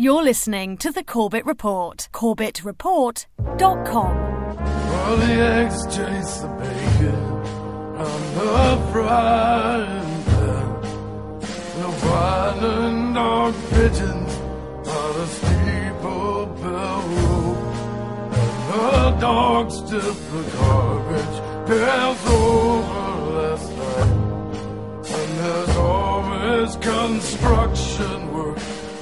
You're listening to the Corbett Report. CorbettReport.com. All the eggs chase the bacon on the frying pan. The dog pigeons on the steeple bell the dogs the garbage cans over last night. And there's always construction work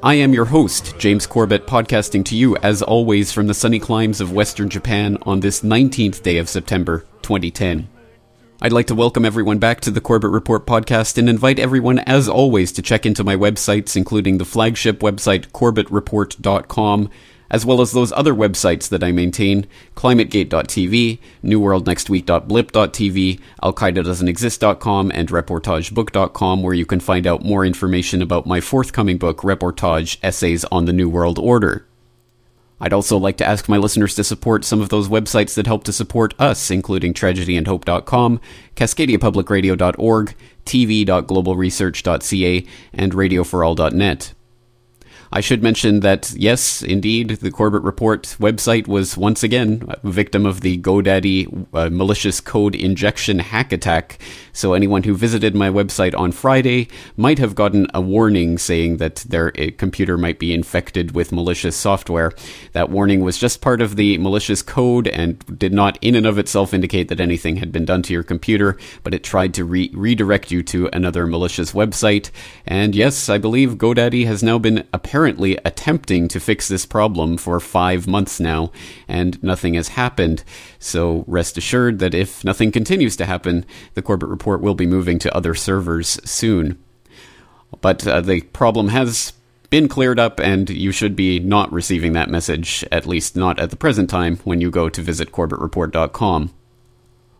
I am your host, James Corbett, podcasting to you as always from the sunny climes of Western Japan on this 19th day of September, 2010. I'd like to welcome everyone back to the Corbett Report podcast and invite everyone, as always, to check into my websites, including the flagship website corbettreport.com, as well as those other websites that I maintain climategate.tv, newworldnextweek.blip.tv, alqaeda.doesn't-exist.com, and reportagebook.com, where you can find out more information about my forthcoming book, Reportage Essays on the New World Order. I'd also like to ask my listeners to support some of those websites that help to support us, including tragedyandhope.com, cascadiapublicradio.org, tv.globalresearch.ca, and radioforall.net. I should mention that, yes, indeed, the Corbett Report website was once again a victim of the GoDaddy uh, malicious code injection hack attack. So anyone who visited my website on Friday might have gotten a warning saying that their uh, computer might be infected with malicious software. That warning was just part of the malicious code and did not in and of itself indicate that anything had been done to your computer, but it tried to re- redirect you to another malicious website. And yes, I believe GoDaddy has now been apparently attempting to fix this problem for five months now, and nothing has happened. So rest assured that if nothing continues to happen, the Corbett Report will be moving to other servers soon. But uh, the problem has been cleared up, and you should be not receiving that message, at least not at the present time, when you go to visit corbettreport.com.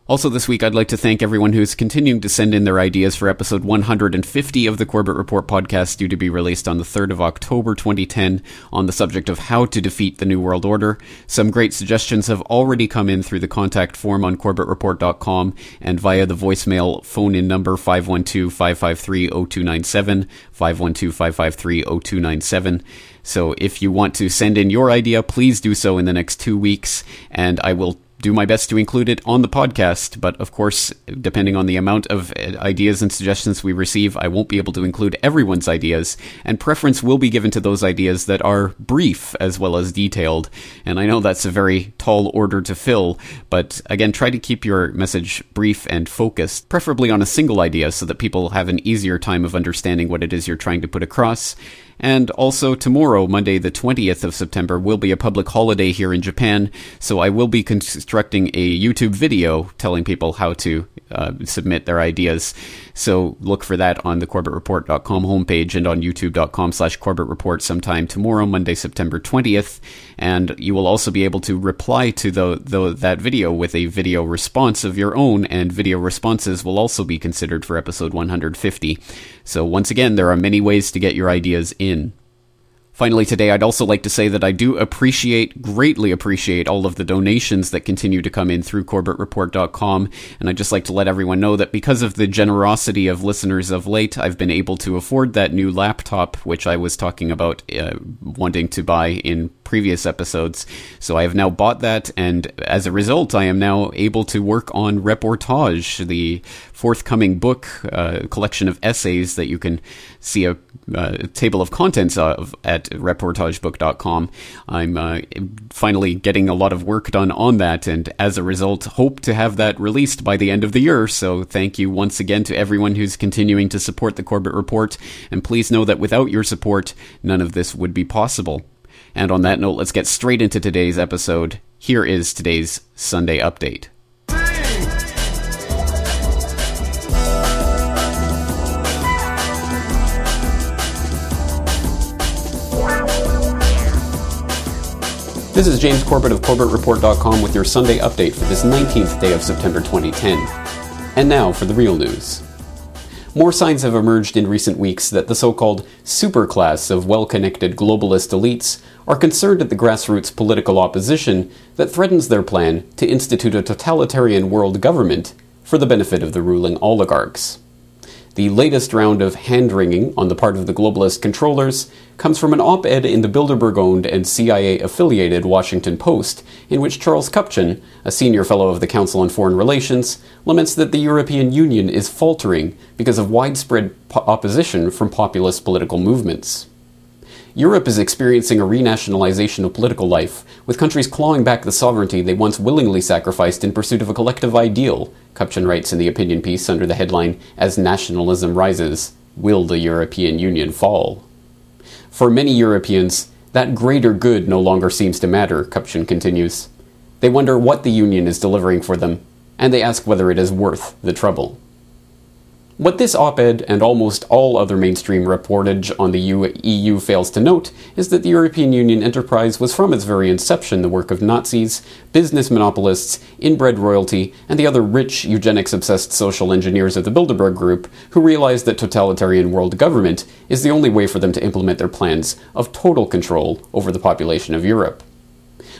Also, this week, I'd like to thank everyone who's continuing to send in their ideas for episode 150 of the Corbett Report podcast, due to be released on the 3rd of October 2010, on the subject of how to defeat the New World Order. Some great suggestions have already come in through the contact form on corbettreport.com and via the voicemail phone in number 512 553 0297, 512 553 0297. So if you want to send in your idea, please do so in the next two weeks, and I will do my best to include it on the podcast, but of course, depending on the amount of uh, ideas and suggestions we receive, I won't be able to include everyone's ideas, and preference will be given to those ideas that are brief as well as detailed. And I know that's a very tall order to fill, but again, try to keep your message brief and focused, preferably on a single idea so that people have an easier time of understanding what it is you're trying to put across. And also, tomorrow, Monday, the 20th of September, will be a public holiday here in Japan, so I will be constructing a YouTube video telling people how to uh, submit their ideas. So look for that on the corbettreport.com homepage and on youtube.com slash corbettreport sometime tomorrow, Monday, September 20th. And you will also be able to reply to the, the, that video with a video response of your own, and video responses will also be considered for episode 150. So once again, there are many ways to get your ideas in. Finally, today, I'd also like to say that I do appreciate, greatly appreciate, all of the donations that continue to come in through CorbettReport.com. And I'd just like to let everyone know that because of the generosity of listeners of late, I've been able to afford that new laptop, which I was talking about uh, wanting to buy in previous episodes. So I have now bought that, and as a result, I am now able to work on Reportage, the forthcoming book uh, collection of essays that you can see a, table of contents of at reportagebook.com. I'm uh, finally getting a lot of work done on that, and as a result, hope to have that released by the end of the year. So thank you once again to everyone who's continuing to support the Corbett Report, and please know that without your support, none of this would be possible. And on that note, let's get straight into today's episode. Here is today's Sunday update. This is James Corbett of CorbettReport.com with your Sunday update for this 19th day of September 2010. And now for the real news. More signs have emerged in recent weeks that the so called superclass of well connected globalist elites are concerned at the grassroots political opposition that threatens their plan to institute a totalitarian world government for the benefit of the ruling oligarchs. The latest round of hand wringing on the part of the globalist controllers comes from an op ed in the Bilderberg owned and CIA affiliated Washington Post, in which Charles Kupchan, a senior fellow of the Council on Foreign Relations, laments that the European Union is faltering because of widespread po- opposition from populist political movements. Europe is experiencing a renationalization of political life, with countries clawing back the sovereignty they once willingly sacrificed in pursuit of a collective ideal, Kupchan writes in the opinion piece under the headline, As Nationalism Rises, Will the European Union Fall? For many Europeans, that greater good no longer seems to matter, Kupchan continues. They wonder what the Union is delivering for them, and they ask whether it is worth the trouble. What this op ed and almost all other mainstream reportage on the EU fails to note is that the European Union enterprise was from its very inception the work of Nazis, business monopolists, inbred royalty, and the other rich, eugenics obsessed social engineers of the Bilderberg Group who realized that totalitarian world government is the only way for them to implement their plans of total control over the population of Europe.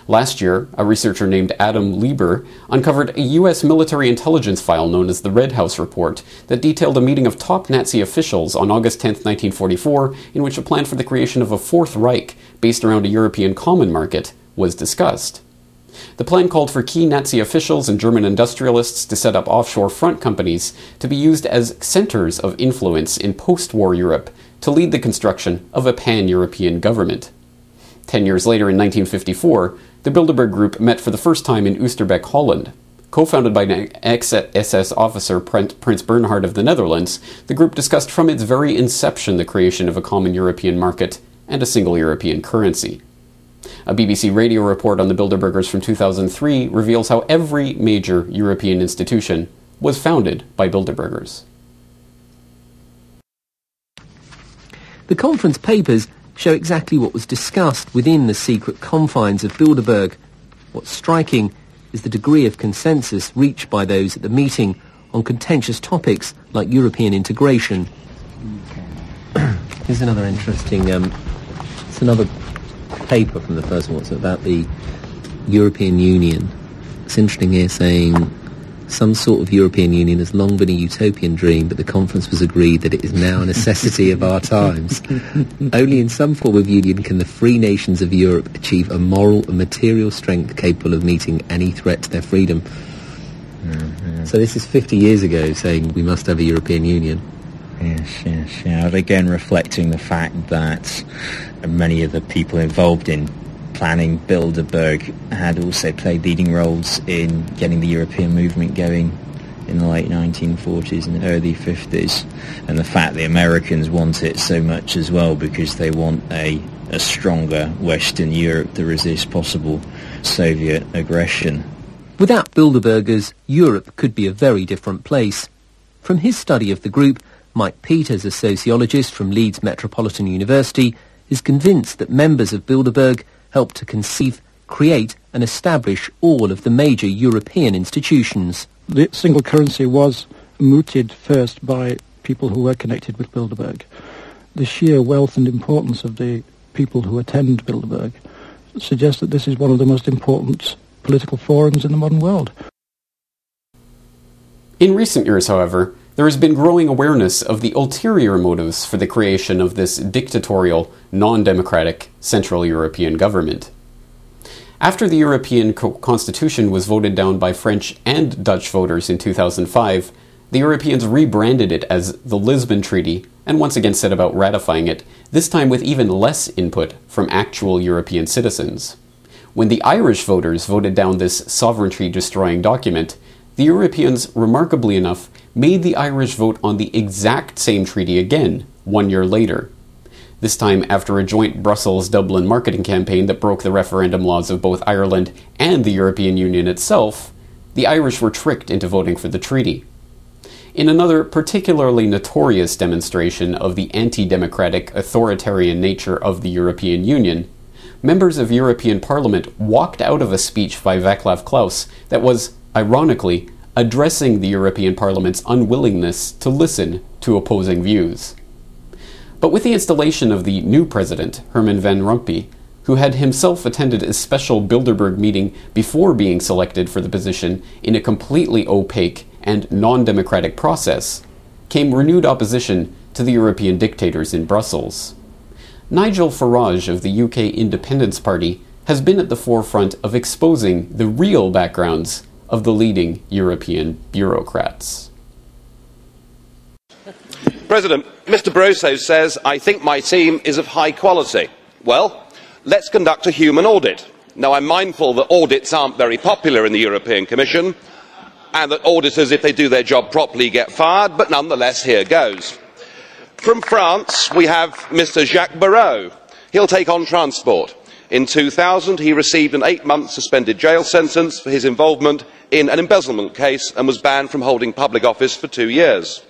Last year, a researcher named Adam LeBor uncovered a U.S. military intelligence file known as the Red House Report that detailed a meeting of top Nazi officials on August 10, 1944, in which a plan for the creation of a Fourth Reich based around a European common market was discussed. The plan called for key Nazi officials and German industrialists to set up offshore front companies to be used as centers of influence in post war Europe to lead the construction of a pan European government. Ten years later, in 1954, the Bilderberg Group met for the first time in Oosterbeek, Holland. Co founded by an ex SS officer, Prince Bernhard of the Netherlands, the group discussed from its very inception the creation of a common European market and a single European currency. A BBC radio report on the Bilderbergers from 2003 reveals how every major European institution was founded by Bilderbergers. The conference papers show exactly what was discussed within the secret confines of Bilderberg. What's striking is the degree of consensus reached by those at the meeting on contentious topics like European integration. Here's another interesting, um, it's another paper from the first one, it's about the European Union. It's interesting here saying some sort of European Union has long been a utopian dream, but the conference was agreed that it is now a necessity of our times. Only in some form of union can the free nations of Europe achieve a moral and material strength capable of meeting any threat to their freedom. Mm-hmm. So this is 50 years ago saying we must have a European Union. Yes, yes, yeah. Again, reflecting the fact that many of the people involved in planning, Bilderberg had also played leading roles in getting the European movement going in the late 1940s and early 50s. And the fact the Americans want it so much as well because they want a, a stronger Western Europe to resist possible Soviet aggression. Without Bilderbergers, Europe could be a very different place. From his study of the group, Mike Peters, a sociologist from Leeds Metropolitan University, is convinced that members of Bilderberg helped to conceive, create and establish all of the major European institutions. The single currency was mooted first by people who were connected with Bilderberg. The sheer wealth and importance of the people who attend Bilderberg suggests that this is one of the most important political forums in the modern world. In recent years, however, there has been growing awareness of the ulterior motives for the creation of this dictatorial, non democratic Central European government. After the European co- Constitution was voted down by French and Dutch voters in 2005, the Europeans rebranded it as the Lisbon Treaty and once again set about ratifying it, this time with even less input from actual European citizens. When the Irish voters voted down this sovereignty destroying document, the Europeans, remarkably enough, made the Irish vote on the exact same treaty again, one year later. This time after a joint Brussels Dublin marketing campaign that broke the referendum laws of both Ireland and the European Union itself, the Irish were tricked into voting for the treaty. In another particularly notorious demonstration of the anti democratic, authoritarian nature of the European Union, members of European Parliament walked out of a speech by Václav Klaus that was, ironically, addressing the European Parliament's unwillingness to listen to opposing views. But with the installation of the new president, Herman Van Rompuy, who had himself attended a special Bilderberg meeting before being selected for the position in a completely opaque and non democratic process, came renewed opposition to the European dictators in Brussels. Nigel Farage of the UK Independence Party has been at the forefront of exposing the real backgrounds of the leading European bureaucrats. President, Mr Barroso says, I think my team is of high quality. Well, let's conduct a human audit. Now, I'm mindful that audits aren't very popular in the European Commission and that auditors, if they do their job properly, get fired, but nonetheless, here goes. From France, we have Mr Jacques Barrot. He'll take on transport. In 2000, he received an eight-month suspended jail sentence for his involvement in an embezzlement case and was banned from holding public office for two years.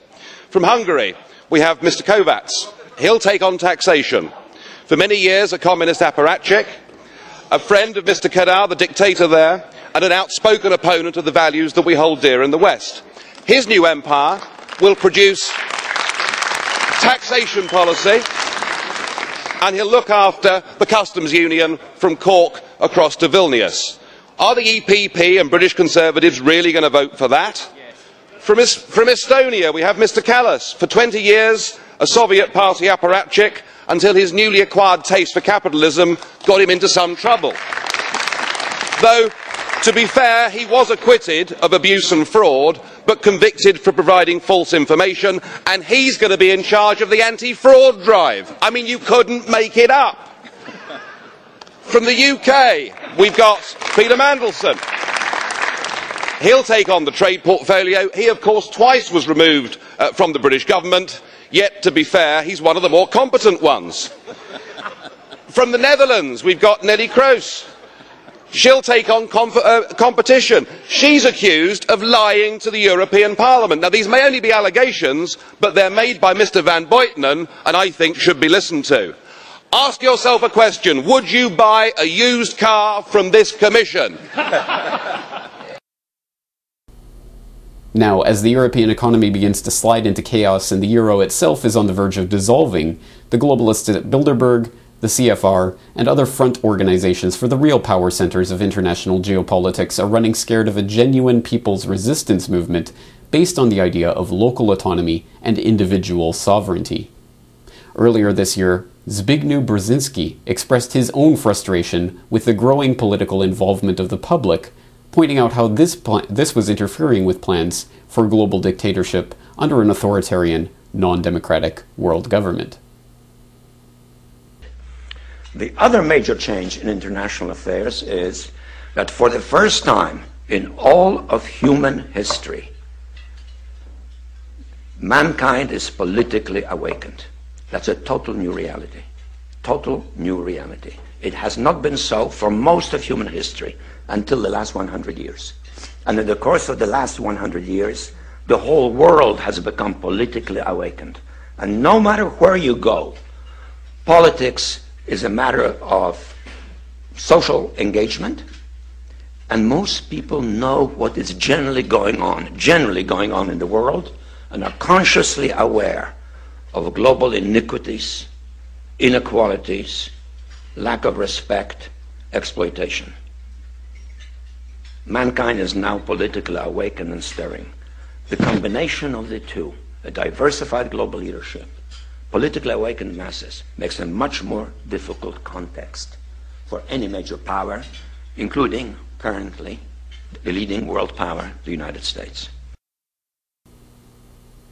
From Hungary, we have Mr Kovacs. He'll take on taxation. For many years, a communist apparatchik, a friend of Mr Kadar, the dictator there, and an outspoken opponent of the values that we hold dear in the West. His new empire will produce taxation policy and he'll look after the customs union from Cork across to Vilnius. Are the EPP and British Conservatives really going to vote for that? From, Estonia, we have Mr Kallas. For 20 years, a Soviet party apparatchik until his newly acquired taste for capitalism got him into some trouble. Though, to be fair, he was acquitted of abuse and fraud, but convicted for providing false information, and he's going to be in charge of the anti-fraud drive. I mean, you couldn't make it up. From the UK, we've got Peter Mandelson. He'll take on the trade portfolio. He, of course, twice was removed uh, from the British government, yet, to be fair, he's one of the more competent ones. From the Netherlands, we've got Neelie Kroes. She'll take on uh, competition. She's accused of lying to the European Parliament. Now, these may only be allegations, but they're made by Mr Van Buitenen and I think should be listened to. Ask yourself a question. Would you buy a used car from this Commission? Now, as the European economy begins to slide into chaos and the euro itself is on the verge of dissolving, the globalists at Bilderberg, the CFR, and other front organizations for the real power centers of international geopolitics are running scared of a genuine people's resistance movement based on the idea of local autonomy and individual sovereignty. Earlier this year, Zbigniew Brzezinski expressed his own frustration with the growing political involvement of the public, pointing out how this, pl- this was interfering with plans for global dictatorship under an authoritarian, non democratic world government. The other major change in international affairs is that for the first time in all of human history, mankind is politically awakened. That's a total new reality. Total new reality. It has not been so for most of human history until the last 100 years. And in the course of the last 100 years, the whole world has become politically awakened. And no matter where you go, politics is a matter of social engagement, and most people know what is generally going on, generally going on in the world, and are consciously aware of global iniquities, inequalities, lack of respect, exploitation. Mankind is now politically awakened and stirring. The combination of the two, a diversified global leadership, politically awakened masses makes a much more difficult context for any major power, including currently the leading world power, the United States.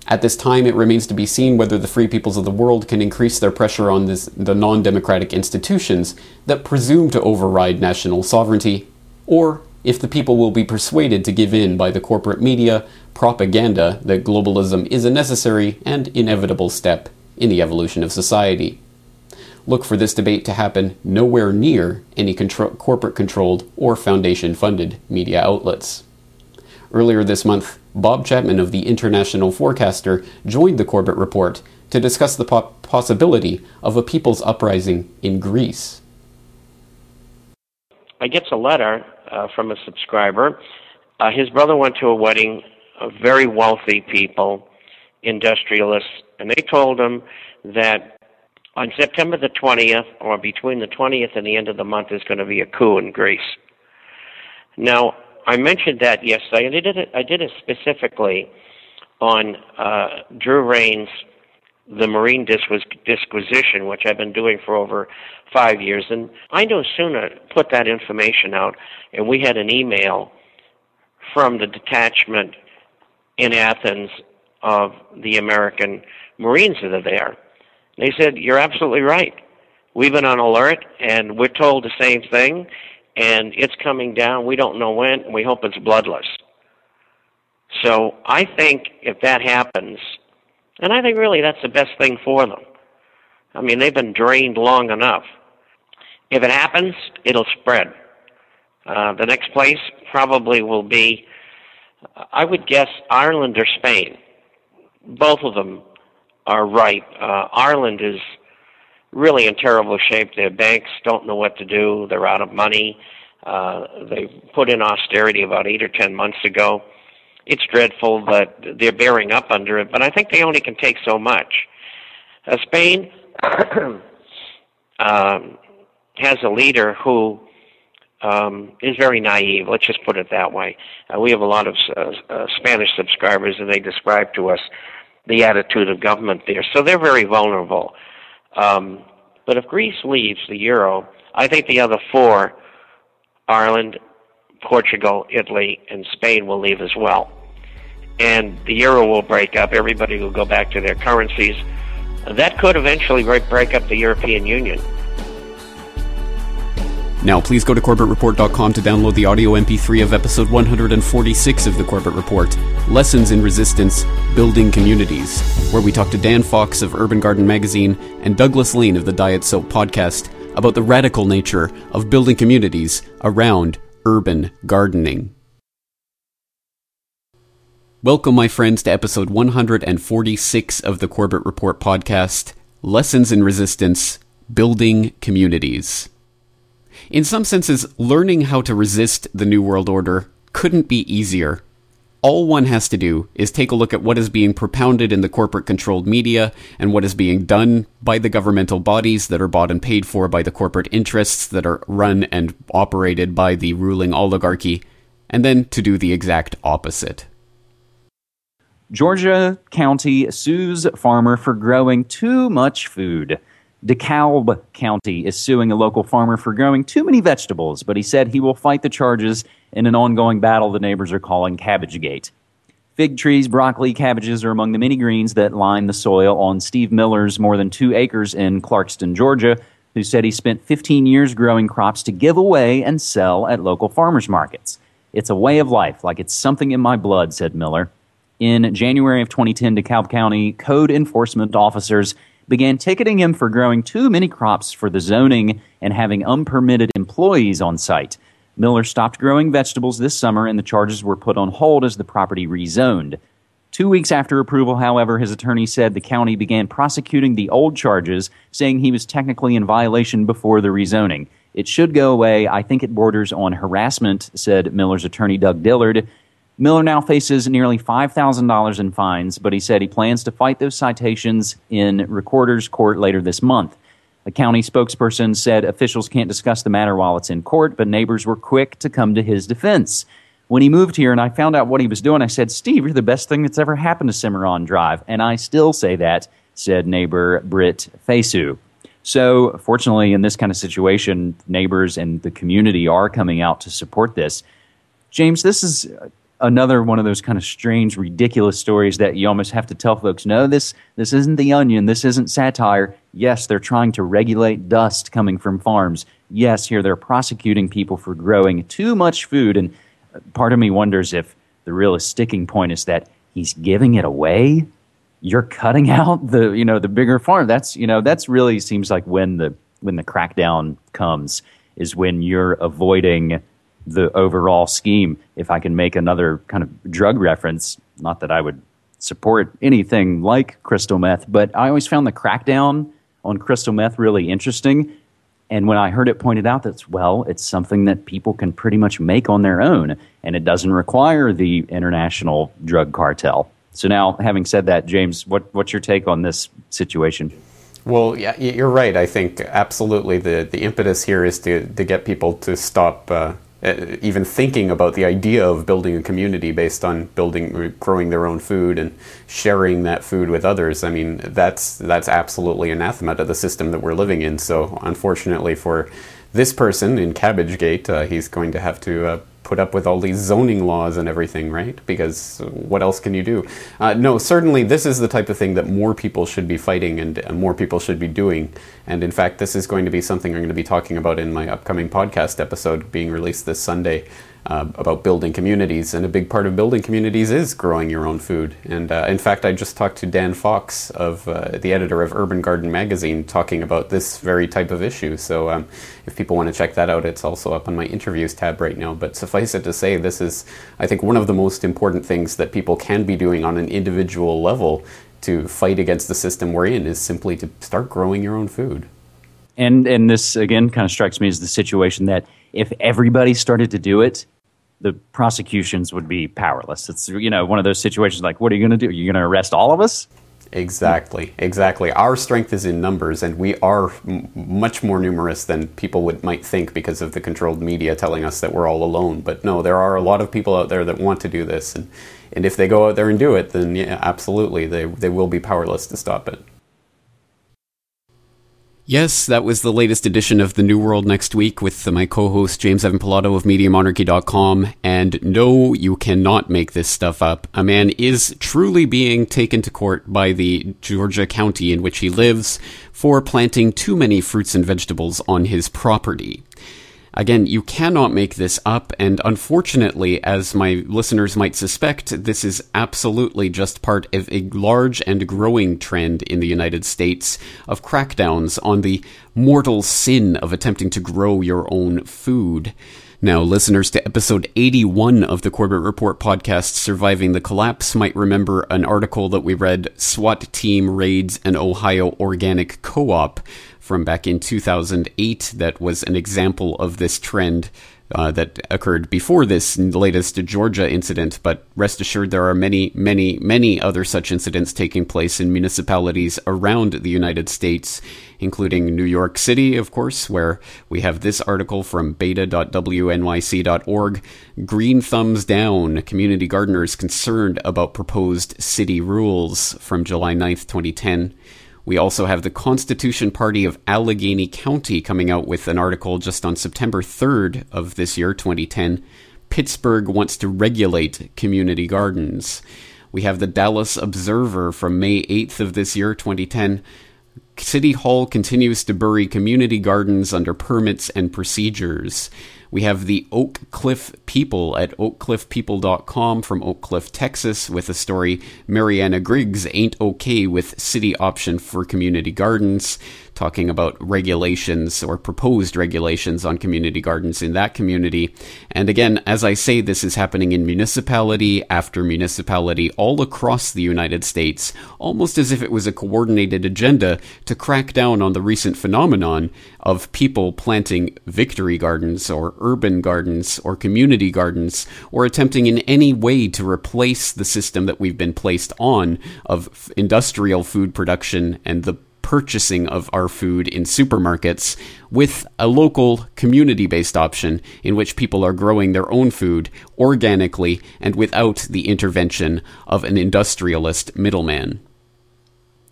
At this time, it remains to be seen whether the free peoples of the world can increase their pressure on this, the non democratic institutions that presume to override national sovereignty, or if the people will be persuaded to give in by the corporate media propaganda that globalism is a necessary and inevitable step in the evolution of society. Look for this debate to happen nowhere near any contro- corporate controlled or foundation funded media outlets. Earlier this month, Bob Chapman of the International Forecaster joined the Corbett Report to discuss the po- possibility of a people's uprising in Greece. I get a letter uh, from a subscriber. Uh, his brother went to a wedding of very wealthy people, industrialists, and they told him that on September the 20th, or between the 20th and the end of the month, is going to be a coup in Greece. Now, I mentioned that yesterday, and I did it, I did it specifically on uh, Drew Rains' The Marine Disquisition, which I've been doing for over five years. And I no sooner put that information out, and we had an email from the detachment in Athens of the American Marines that are there. They said, You're absolutely right. We've been on alert, and we're told the same thing, and it's coming down. We don't know when, and we hope it's bloodless. So I think if that happens, and I think really that's the best thing for them. I mean, they've been drained long enough. If it happens, it'll spread. Uh, the next place probably will be, I would guess, Ireland or Spain. Both of them are right. Uh, Ireland is really in terrible shape. Their banks don't know what to do. They're out of money. Uh, they put in austerity about eight or ten months ago. It's dreadful that they're bearing up under it, but I think they only can take so much. Uh, Spain um, has a leader who um, is very naive. Let's just put it that way. Uh, we have a lot of uh, uh, Spanish subscribers, and they describe to us the attitude of government there. So they're very vulnerable. Um, but if Greece leaves the euro, I think the other four, Ireland, Portugal, Italy, and Spain, will leave as well. And the euro will break up. Everybody will go back to their currencies. That could eventually break up the European Union. Now, please go to CorbettReport.com to download the audio MP3 of episode 146 of the Corbett Report Lessons in Resistance Building Communities, where we talk to Dan Fox of Urban Garden Magazine and Douglas Lain of the Diet Soap podcast about the radical nature of building communities around urban gardening. Welcome, my friends, to episode 146 of the Corbett Report podcast Lessons in Resistance Building Communities. In some senses, learning how to resist the New World Order couldn't be easier. All one has to do is take a look at what is being propounded in the corporate controlled media and what is being done by the governmental bodies that are bought and paid for by the corporate interests that are run and operated by the ruling oligarchy, and then to do the exact opposite. Georgia County sues farmer for growing too much food. DeKalb County is suing a local farmer for growing too many vegetables, but he said he will fight the charges in an ongoing battle the neighbors are calling Cabbagegate. Fig trees, broccoli, cabbages are among the many greens that line the soil on Steve Miller's more than two acres in Clarkston, Georgia, who said he spent 15 years growing crops to give away and sell at local farmers markets. It's a way of life, like it's something in my blood, said Miller. In January of 2010, DeKalb County code enforcement officers began ticketing him for growing too many crops for the zoning and having unpermitted employees on site. Miller stopped growing vegetables this summer and the charges were put on hold as the property rezoned. Two weeks after approval, however, his attorney said the county began prosecuting the old charges, saying he was technically in violation before the rezoning. It should go away. I think it borders on harassment, said Miller's attorney Doug Dillard. Miller now faces nearly $5,000 in fines, but he said he plans to fight those citations in recorder's court later this month. A county spokesperson said officials can't discuss the matter while it's in court, but neighbors were quick to come to his defense. When he moved here and I found out what he was doing, I said, Steve, you're the best thing that's ever happened to Cimarron Drive. And I still say that, said neighbor Britt Fasu. So, fortunately, in this kind of situation, neighbors and the community are coming out to support this. James, this is another one of those kind of strange, ridiculous stories that you almost have to tell folks, no, this this isn't the onion, this isn't satire. Yes, they're trying to regulate dust coming from farms. Yes, here they're prosecuting people for growing too much food, and uh, part of me wonders if the real sticking point is that he's giving it away. You're cutting out the you know the bigger farm. That's you know that's really seems like when the when the crackdown comes is when you're avoiding the overall scheme. If I can make another kind of drug reference, not that I would support anything like crystal meth, but I always found the crackdown on crystal meth really interesting. And when I heard it pointed out, that's well, it's something that people can pretty much make on their own, and it doesn't require the international drug cartel. So now, having said that, James, what, what's your take on this situation? Well, yeah, you're right. I think absolutely the, the impetus here is to, to get people to stop uh, even thinking about the idea of building a community based on building, growing their own food and sharing that food with others. I mean, that's that's absolutely anathema to the system that we're living in. So, unfortunately for this person in Cabbagegate, uh, he's going to have to uh, put up with all these zoning laws and everything, right? Because what else can you do? Uh, no, certainly this is the type of thing that more people should be fighting and, and, more people should be doing. And in fact, this is going to be something I'm going to be talking about in my upcoming podcast episode being released this Sunday uh, about building communities, and a big part of building communities is growing your own food. And uh, in fact, I just talked to Dan Fox, of uh, the editor of Urban Garden magazine, talking about this very type of issue. So um, if people want to check that out, it's also up on my interviews tab right now. But suffice it to say, this is, I think, one of the most important things that people can be doing on an individual level to fight against the system we're in is simply to start growing your own food. And and this again kind of strikes me as the situation that if everybody started to do it, the prosecutions would be powerless. It's you know one of those situations like, what are you going to do? Are you going to arrest all of us? Exactly, exactly. Our strength is in numbers, and we are m- much more numerous than people would might think because of the controlled media telling us that we're all alone. But no, there are a lot of people out there that want to do this, and and if they go out there and do it, then yeah, absolutely, they they will be powerless to stop it. Yes, that was the latest edition of The New World Next Week with my co host James Evan Pilato of MediaMonarchy.com. And no, you cannot make this stuff up. A man is truly being taken to court by the Georgia county in which he lives for planting too many fruits and vegetables on his property. Again, you cannot make this up, and unfortunately, as my listeners might suspect, this is absolutely just part of a large and growing trend in the United States of crackdowns on the mortal sin of attempting to grow your own food. Now, listeners to episode 81 of the Corbett Report podcast, Surviving the Collapse, might remember an article that we read SWAT Team Raids an Ohio Organic Co op from back in 2008 that was an example of this trend uh, that occurred before this latest Georgia incident, but rest assured there are many, many, many other such incidents taking place in municipalities around the United States, including New York City, of course, where we have this article from beta.wnyc.org Green Thumbs Down. Community Gardeners Concerned About Proposed City Rules from July 9th, 2010. We also have the Constitution Party of Allegheny County coming out with an article just on September 3rd of this year, 2010. Pittsburgh wants to regulate community gardens. We have the Dallas Observer from May 8th of this year, 2010. City Hall continues to bury community gardens under permits and procedures. We have the Oak Cliff People at oakcliffpeople.com from Oak Cliff, Texas, with a story Mariana Griggs ain't okay with city option for community gardens talking about regulations or proposed regulations on community gardens in that community. And again, as I say, this is happening in municipality after municipality all across the United States, almost as if it was a coordinated agenda to crack down on the recent phenomenon of people planting victory gardens or urban gardens or community gardens or attempting in any way to replace the system that we've been placed on of industrial food production and the purchasing of our food in supermarkets with a local community based option in which people are growing their own food organically and without the intervention of an industrialist middleman.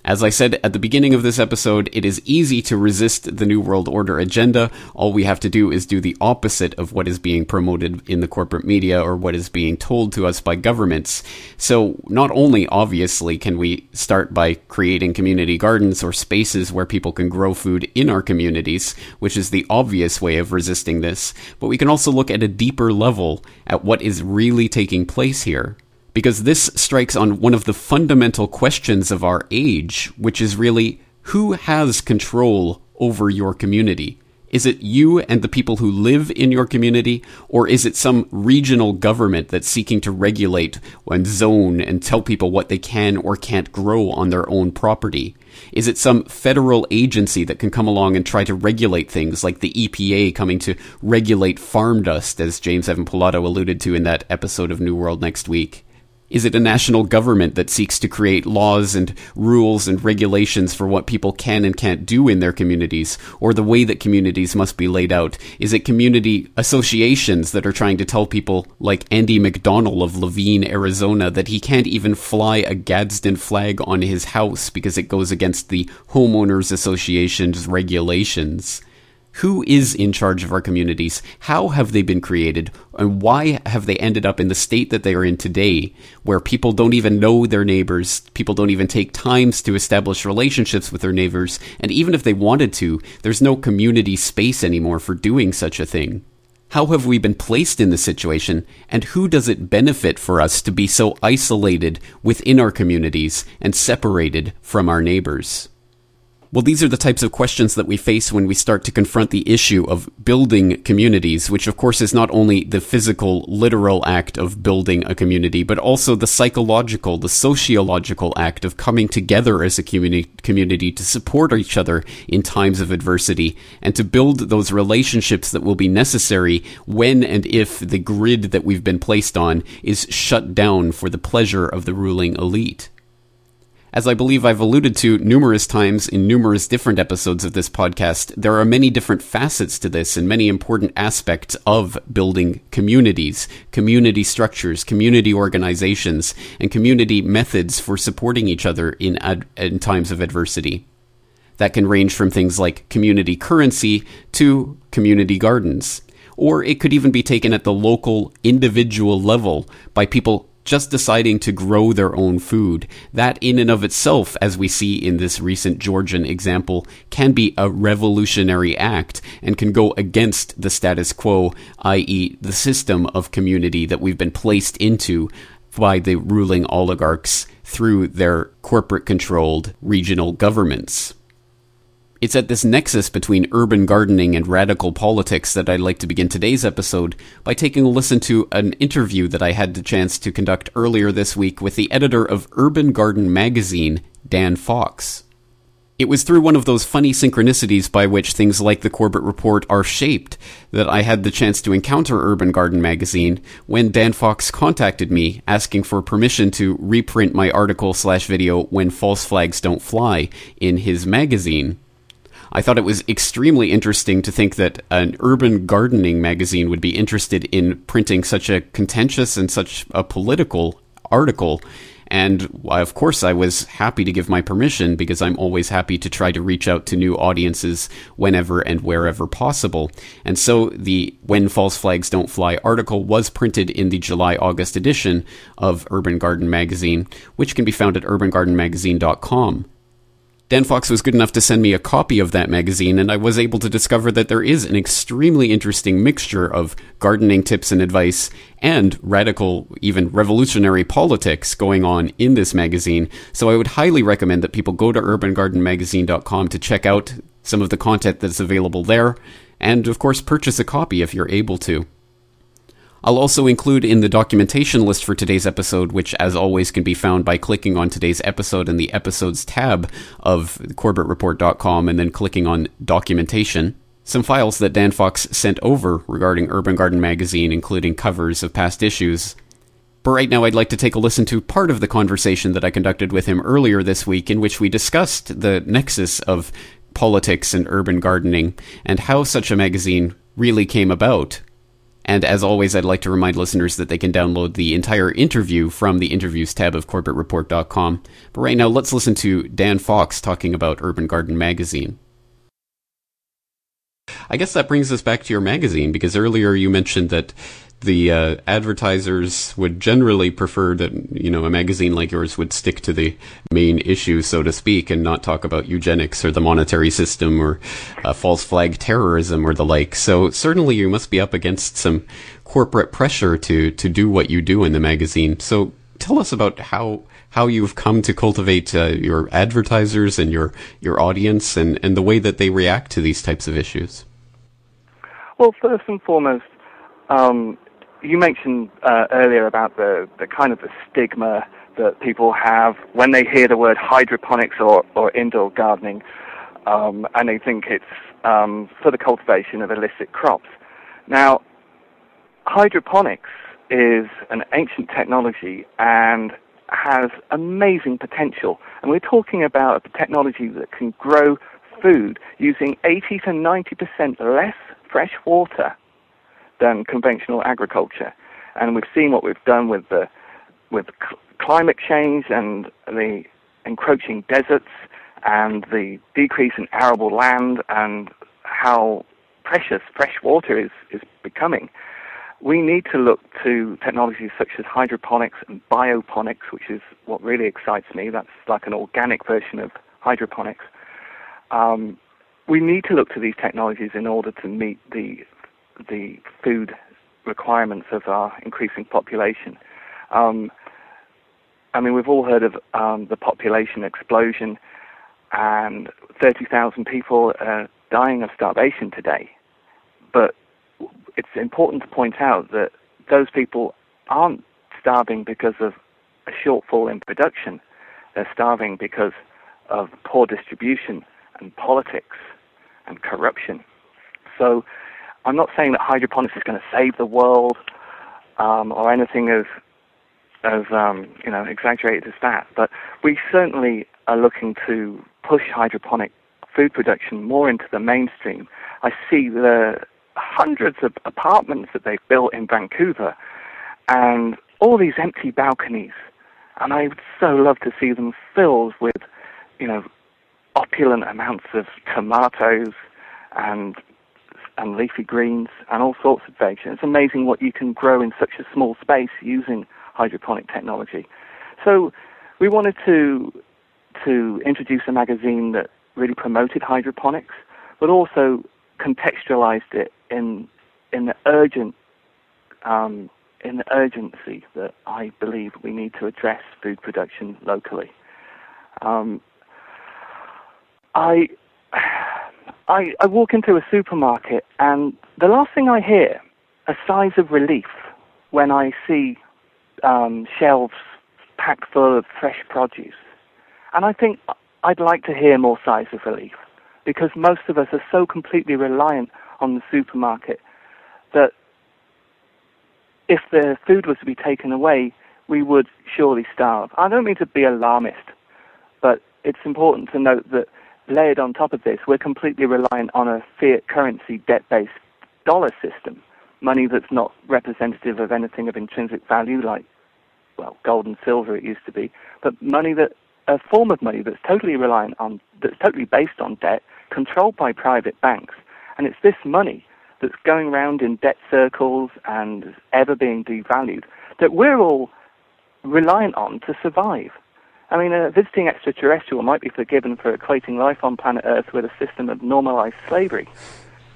As I said at the beginning of this episode, it is easy to resist the New World Order agenda. All we have to do is do the opposite of what is being promoted in the corporate media or what is being told to us by governments. So, not only obviously can we start by creating community gardens or spaces where people can grow food in our communities, which is the obvious way of resisting this, but we can also look at a deeper level at what is really taking place here because this strikes on one of the fundamental questions of our age, which is really who has control over your community? Is it you and the people who live in your community, or is it some regional government that's seeking to regulate and zone and tell people what they can or can't grow on their own property? Is it some federal agency that can come along and try to regulate things like the EPA coming to regulate farm dust, as James Evan Pilato alluded to in that episode of New World next week? Is it a national government that seeks to create laws and rules and regulations for what people can and can't do in their communities, or the way that communities must be laid out? Is it community associations that are trying to tell people, like Andy McDonald of Laveen, Arizona, that he can't even fly a Gadsden flag on his house because it goes against the Homeowners Association's regulations? Who is in charge of our communities? How have they been created? And why have they ended up in the state that they are in today, where people don't even know their neighbors? People don't even take times to establish relationships with their neighbors. And even if they wanted to, there's no community space anymore for doing such a thing. How have we been placed in this situation, and who does it benefit for us to be so isolated within our communities and separated from our neighbors? Well, these are the types of questions that we face when we start to confront the issue of building communities, which of course is not only the physical, literal act of building a community, but also the psychological, the sociological act of coming together as a community, community to support each other in times of adversity and to build those relationships that will be necessary when and if the grid that we've been placed on is shut down for the pleasure of the ruling elite. As I believe I've alluded to numerous times in numerous different episodes of this podcast, there are many different facets to this and many important aspects of building communities, community structures, community organizations, and community methods for supporting each other in, ad- in times of adversity. That can range from things like community currency to community gardens. Or it could even be taken at the local, individual level by people just deciding to grow their own food. That, in and of itself, as we see in this recent Georgian example, can be a revolutionary act and can go against the status quo, i.e., the system of community that we've been placed into by the ruling oligarchs through their corporate controlled regional governments. It's at this nexus between urban gardening and radical politics that I'd like to begin today's episode by taking a listen to an interview that I had the chance to conduct earlier this week with the editor of Urban Garden magazine, Dan Fox. It was through one of those funny synchronicities by which things like the Corbett Report are shaped that I had the chance to encounter Urban Garden magazine when Dan Fox contacted me asking for permission to reprint my article slash video When False Flags Don't Fly in his magazine. I thought it was extremely interesting to think that an urban gardening magazine would be interested in printing such a contentious and such a political article. And of course, I was happy to give my permission because I'm always happy to try to reach out to new audiences whenever and wherever possible. And so the When False Flags Don't Fly article was printed in the July August edition of Urban Garden Magazine, which can be found at urbangardenmagazine.com. Dan Fox was good enough to send me a copy of that magazine, and I was able to discover that there is an extremely interesting mixture of gardening tips and advice and radical, even revolutionary politics going on in this magazine. So I would highly recommend that people go to urbangardenmagazine.com to check out some of the content that's available there, and of course, purchase a copy if you're able to. I'll also include in the documentation list for today's episode, which as always can be found by clicking on today's episode in the episodes tab of corbettreport.com and then clicking on documentation. Some files that Dan Fox sent over regarding Urban Garden magazine, including covers of past issues. But right now, I'd like to take a listen to part of the conversation that I conducted with him earlier this week, in which we discussed the nexus of politics and urban gardening and how such a magazine really came about. And as always, I'd like to remind listeners that they can download the entire interview from the interviews tab of corbettreport.com. But right now, let's listen to Dan Fox talking about Urban Garden Magazine. I guess that brings us back to your magazine because earlier you mentioned that the uh, advertisers would generally prefer that you know a magazine like yours would stick to the main issue, so to speak, and not talk about eugenics or the monetary system or uh, false flag terrorism or the like. So certainly you must be up against some corporate pressure to to do what you do in the magazine. So tell us about how how you've come to cultivate uh, your advertisers and your your audience and and the way that they react to these types of issues. Well, first and foremost, um, you mentioned uh, earlier about the, the kind of the stigma that people have when they hear the word hydroponics or, or indoor gardening, um, and they think it's um, for the cultivation of illicit crops. Now, hydroponics is an ancient technology and has amazing potential. And we're talking about a technology that can grow food using 80 to 90% less fresh water than conventional agriculture. And we've seen what we've done with the with cl- climate change and the encroaching deserts and the decrease in arable land and how precious fresh water is, is becoming. We need to look to technologies such as hydroponics and bioponics, which is what really excites me. That's like an organic version of hydroponics. Um, we need to look to these technologies in order to meet the the food requirements of our increasing population. Um, I mean, we've all heard of um, the population explosion, and 30,000 people are dying of starvation today. But it's important to point out that those people aren't starving because of a shortfall in production. They're starving because of poor distribution and politics and corruption. So I'm not saying that hydroponics is going to save the world um, or anything as as um, you know exaggerated as that, but we certainly are looking to push hydroponic food production more into the mainstream. I see the hundreds of apartments that they've built in Vancouver and all these empty balconies, and I would so love to see them filled with, you know, opulent amounts of tomatoes and and leafy greens and all sorts of veg. It's amazing what you can grow in such a small space using hydroponic technology. So we wanted to to introduce a magazine that really promoted hydroponics, but also contextualized it in in the urgent um, in the urgency that I believe we need to address food production locally. Um, I I, I walk into a supermarket and the last thing I hear are sighs of relief when I see um, shelves packed full of fresh produce. And I think I'd like to hear more sighs of relief because most of us are so completely reliant on the supermarket that if the food was to be taken away, we would surely starve. I don't mean to be alarmist, but it's important to note that layered on top of this, we're completely reliant on a fiat currency debt-based dollar system, money that's not representative of anything of intrinsic value like, well, gold and silver it used to be, but money that, a form of money that's totally reliant on, that's totally based on debt, controlled by private banks. And it's this money that's going around in debt circles and ever being devalued that we're all reliant on to survive. I mean, a visiting extraterrestrial might be forgiven for equating life on planet Earth with a system of normalized slavery.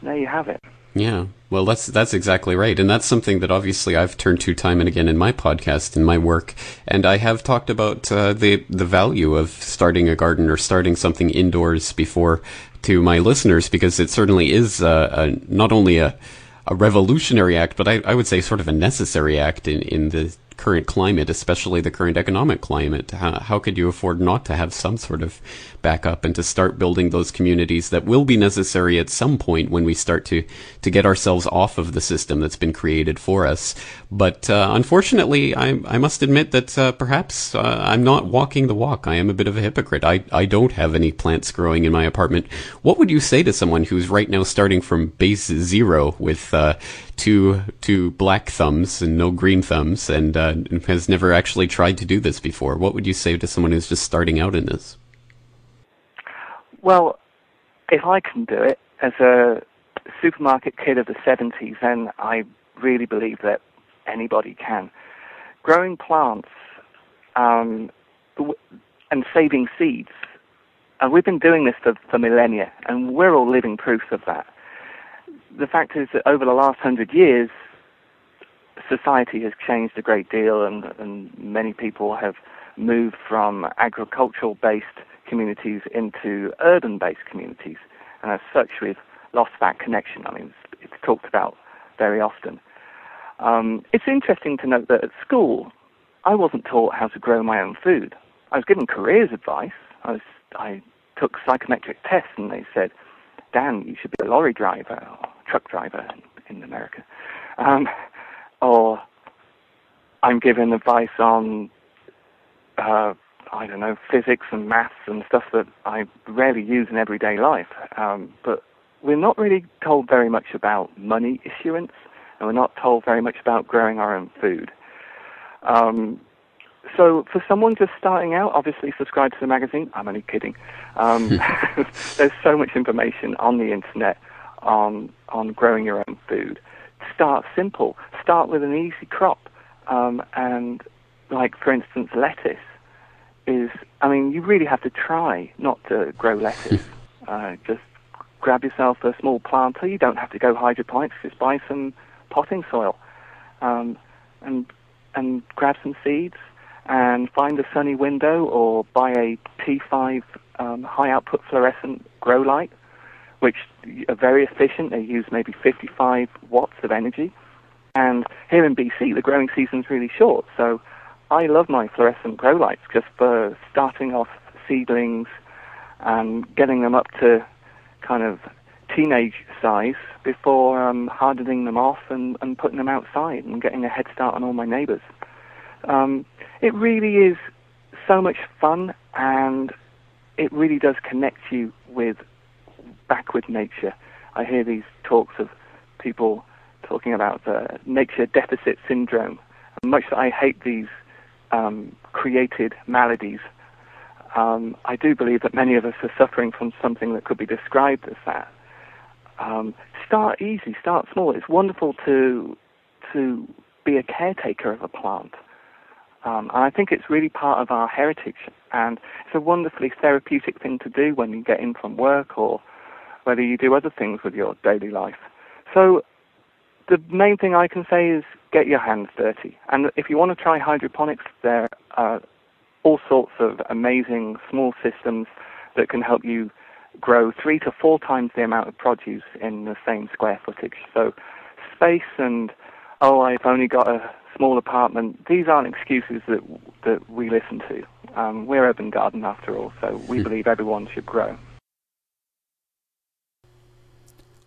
There you have it. Yeah, well, that's that's exactly right, and that's something that obviously I've turned to time and again in my podcast and my work, and I have talked about uh, the the value of starting a garden or starting something indoors before to my listeners because it certainly is uh, a, not only a a revolutionary act, but I, I would say sort of a necessary act in, in the current climate, especially the current economic climate. How, how could you afford not to have some sort of backup and to start building those communities that will be necessary at some point when we start to, to get ourselves off of the system that's been created for us? But uh, unfortunately, I, I must admit that uh, perhaps uh, I'm not walking the walk. I am a bit of a hypocrite. I, I don't have any plants growing in my apartment. What would you say to someone who's right now starting from base zero with uh, two two black thumbs and no green thumbs and uh, has never actually tried to do this before? What would you say to someone who's just starting out in this? Well, if I can do it as a supermarket kid of the 70s, then I really believe that anybody can. Growing plants um, and saving seeds, and we've been doing this for, for millennia, and we're all living proofs of that. The fact is that over the last hundred years, society has changed a great deal, and, and many people have moved from agricultural based communities into urban based communities. And as such, we've lost that connection. I mean, it's, it's talked about very often. Um, it's interesting to note that at school, I wasn't taught how to grow my own food. I was given careers advice. I was I took psychometric tests and they said, Dan, you should be a lorry driver or truck driver in, America. Um, or I'm given advice on, uh, I don't know, physics and maths and stuff that I rarely use in everyday life. Um, but we're not really told very much about money issuance, and we're not told very much about growing our own food. Um, so for someone just starting out, obviously subscribe to the magazine. I'm only kidding. Um, there's so much information on the internet on on growing your own food. Start simple. Start with an easy crop, um, and like for instance, lettuce is. I mean, you really have to try not to grow lettuce. uh, just grab yourself a small planter. You don't have to go hydroponics. Just buy some potting soil, um, and and grab some seeds and find a sunny window or buy a T5 um, high output fluorescent grow light, which are very efficient. They use maybe 55 watts of energy. And here in BC, the growing season's really short, so I love my fluorescent grow lights just for starting off seedlings and getting them up to kind of teenage size before um, hardening them off and, and putting them outside and getting a head start on all my neighbors. Um, it really is so much fun and it really does connect you with back with nature. I hear these talks of people talking about the nature deficit syndrome. Much that I hate these um, created maladies, um, I do believe that many of us are suffering from something that could be described as that. Um, start easy, start small. It's wonderful to to be a caretaker of a plant. Um, and I think it's really part of our heritage, and it's a wonderfully therapeutic thing to do when you get in from work or whether you do other things with your daily life. So the main thing I can say is get your hands dirty. And if you want to try hydroponics, there are all sorts of amazing small systems that can help you grow three to four times the amount of produce in the same square footage. So space and, oh, I've only got a small apartment, these aren't excuses that that we listen to. Um, we're Urban Garden after all, so we believe everyone should grow.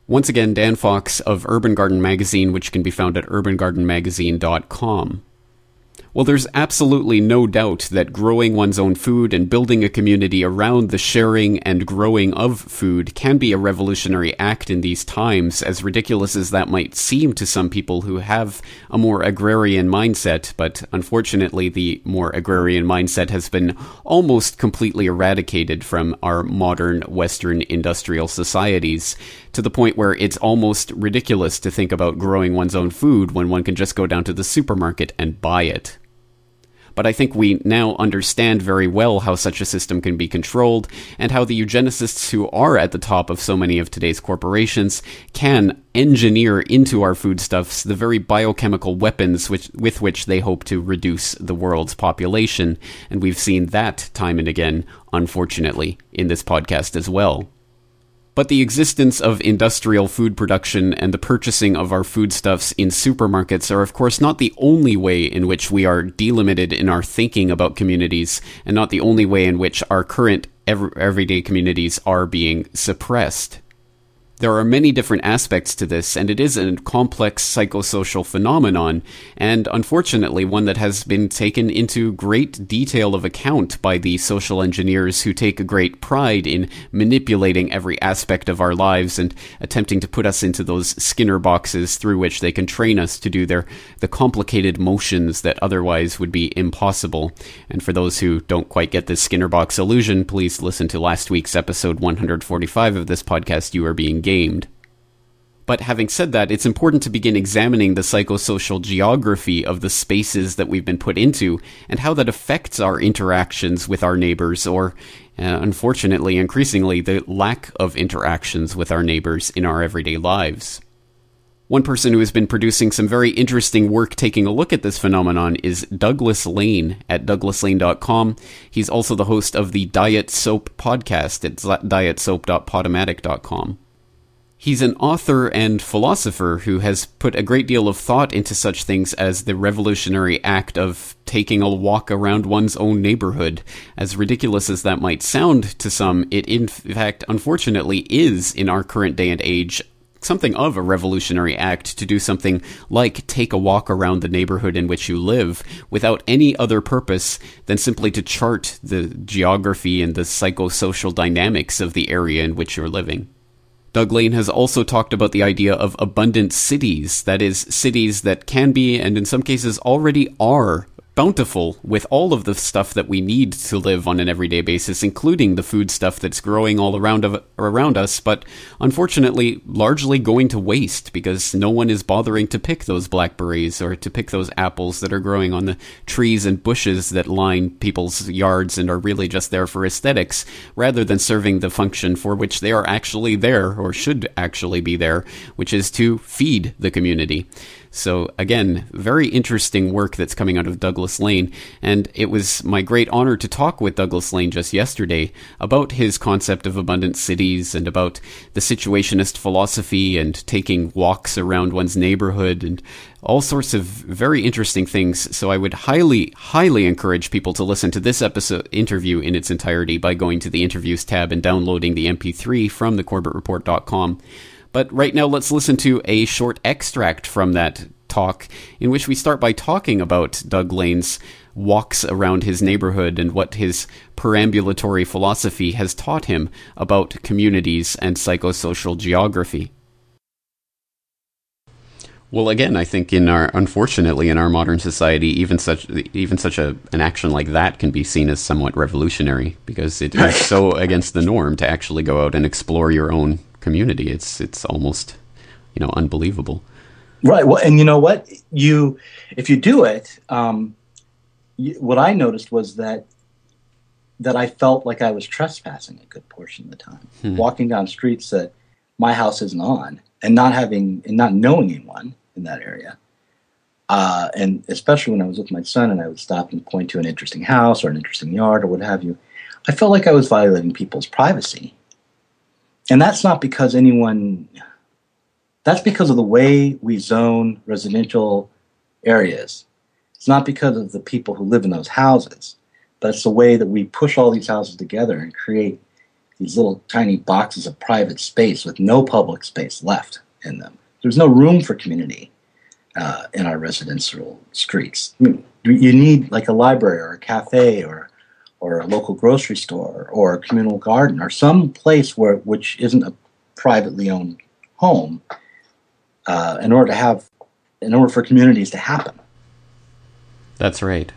Once again, Dan Fox of Urban Garden Magazine, which can be found at urbangardenmagazine.com. Well, there's absolutely no doubt that growing one's own food and building a community around the sharing and growing of food can be a revolutionary act in these times, as ridiculous as that might seem to some people who have a more agrarian mindset. But unfortunately, the more agrarian mindset has been almost completely eradicated from our modern Western industrial societies to the point where it's almost ridiculous to think about growing one's own food when one can just go down to the supermarket and buy it but I think we now understand very well how such a system can be controlled and how the eugenicists who are at the top of so many of today's corporations can engineer into our foodstuffs the very biochemical weapons which, with which they hope to reduce the world's population. And we've seen that time and again, unfortunately, in this podcast as well. But the existence of industrial food production and the purchasing of our foodstuffs in supermarkets are, of course, not the only way in which we are delimited in our thinking about communities, and not the only way in which our current everyday communities are being suppressed. There are many different aspects to this, and it is a complex psychosocial phenomenon, and unfortunately one that has been taken into great detail of account by the social engineers who take a great pride in manipulating every aspect of our lives and attempting to put us into those Skinner boxes through which they can train us to do their the complicated motions that otherwise would be impossible. And for those who don't quite get this Skinner box illusion, please listen to last week's episode 145 of this podcast. You are being gamed. But having said that, it's important to begin examining the psychosocial geography of the spaces that we've been put into and how that affects our interactions with our neighbors, or uh, unfortunately, increasingly, the lack of interactions with our neighbors in our everyday lives. One person who has been producing some very interesting work taking a look at this phenomenon is Douglas Lain at douglaslain.com. He's also the host of the Diet Soap podcast at dietsoap.podomatic.com. He's an author and philosopher who has put a great deal of thought into such things as the revolutionary act of taking a walk around one's own neighborhood. As ridiculous as that might sound to some, it in fact, unfortunately, is in our current day and age something of a revolutionary act to do something like take a walk around the neighborhood in which you live without any other purpose than simply to chart the geography and the psychosocial dynamics of the area in which you're living. Doug Lain has also talked about the idea of abundant cities, that is, cities that can be, and in some cases already are, bountiful with all of the stuff that we need to live on an everyday basis, including the food stuff that's growing all around of, around us, but unfortunately largely going to waste because no one is bothering to pick those blackberries or to pick those apples that are growing on the trees and bushes that line people's yards and are really just there for aesthetics, rather than serving the function for which they are actually there or should actually be there, which is to feed the community. So again, very interesting work that's coming out of Douglas Lain. and it was my great honor to talk with Douglas Lain just yesterday about his concept of abundant cities and about the situationist philosophy and taking walks around one's neighborhood and all sorts of very interesting things. So I would highly, highly encourage people to listen to this episode interview in its entirety by going to the interviews tab and downloading the MP3 from thecorbettreport.com. But right now, let's listen to a short extract from that talk, in which we start by talking about Doug Lain's walks around his neighborhood and what his perambulatory philosophy has taught him about communities and psychosocial geography. Well, again, I think in our unfortunately in our modern society, even such even such a an action like that can be seen as somewhat revolutionary because it is so against the norm to actually go out and explore your own community. It's it's almost you know unbelievable. Right. Well, and you know what? You if you do it, um, you, what I noticed was that that I felt like I was trespassing a good portion of the time, hmm. walking down streets that my house isn't on, and not having and not knowing anyone in that area. Uh, and especially when I was with my son and I would stop and point to an interesting house or an interesting yard or what have you, I felt like I was violating people's privacy. And that's not because anyone, that's because of the way we zone residential areas. It's not because of the people who live in those houses, but it's the way that we push all these houses together and create these little tiny boxes of private space with no public space left in them. There's no room for community uh, in our residential streets. I mean, you need like a library or a cafe or or a local grocery store or a communal garden or some place where which isn't a privately owned home uh, in order to have in order for communities to happen. That's right.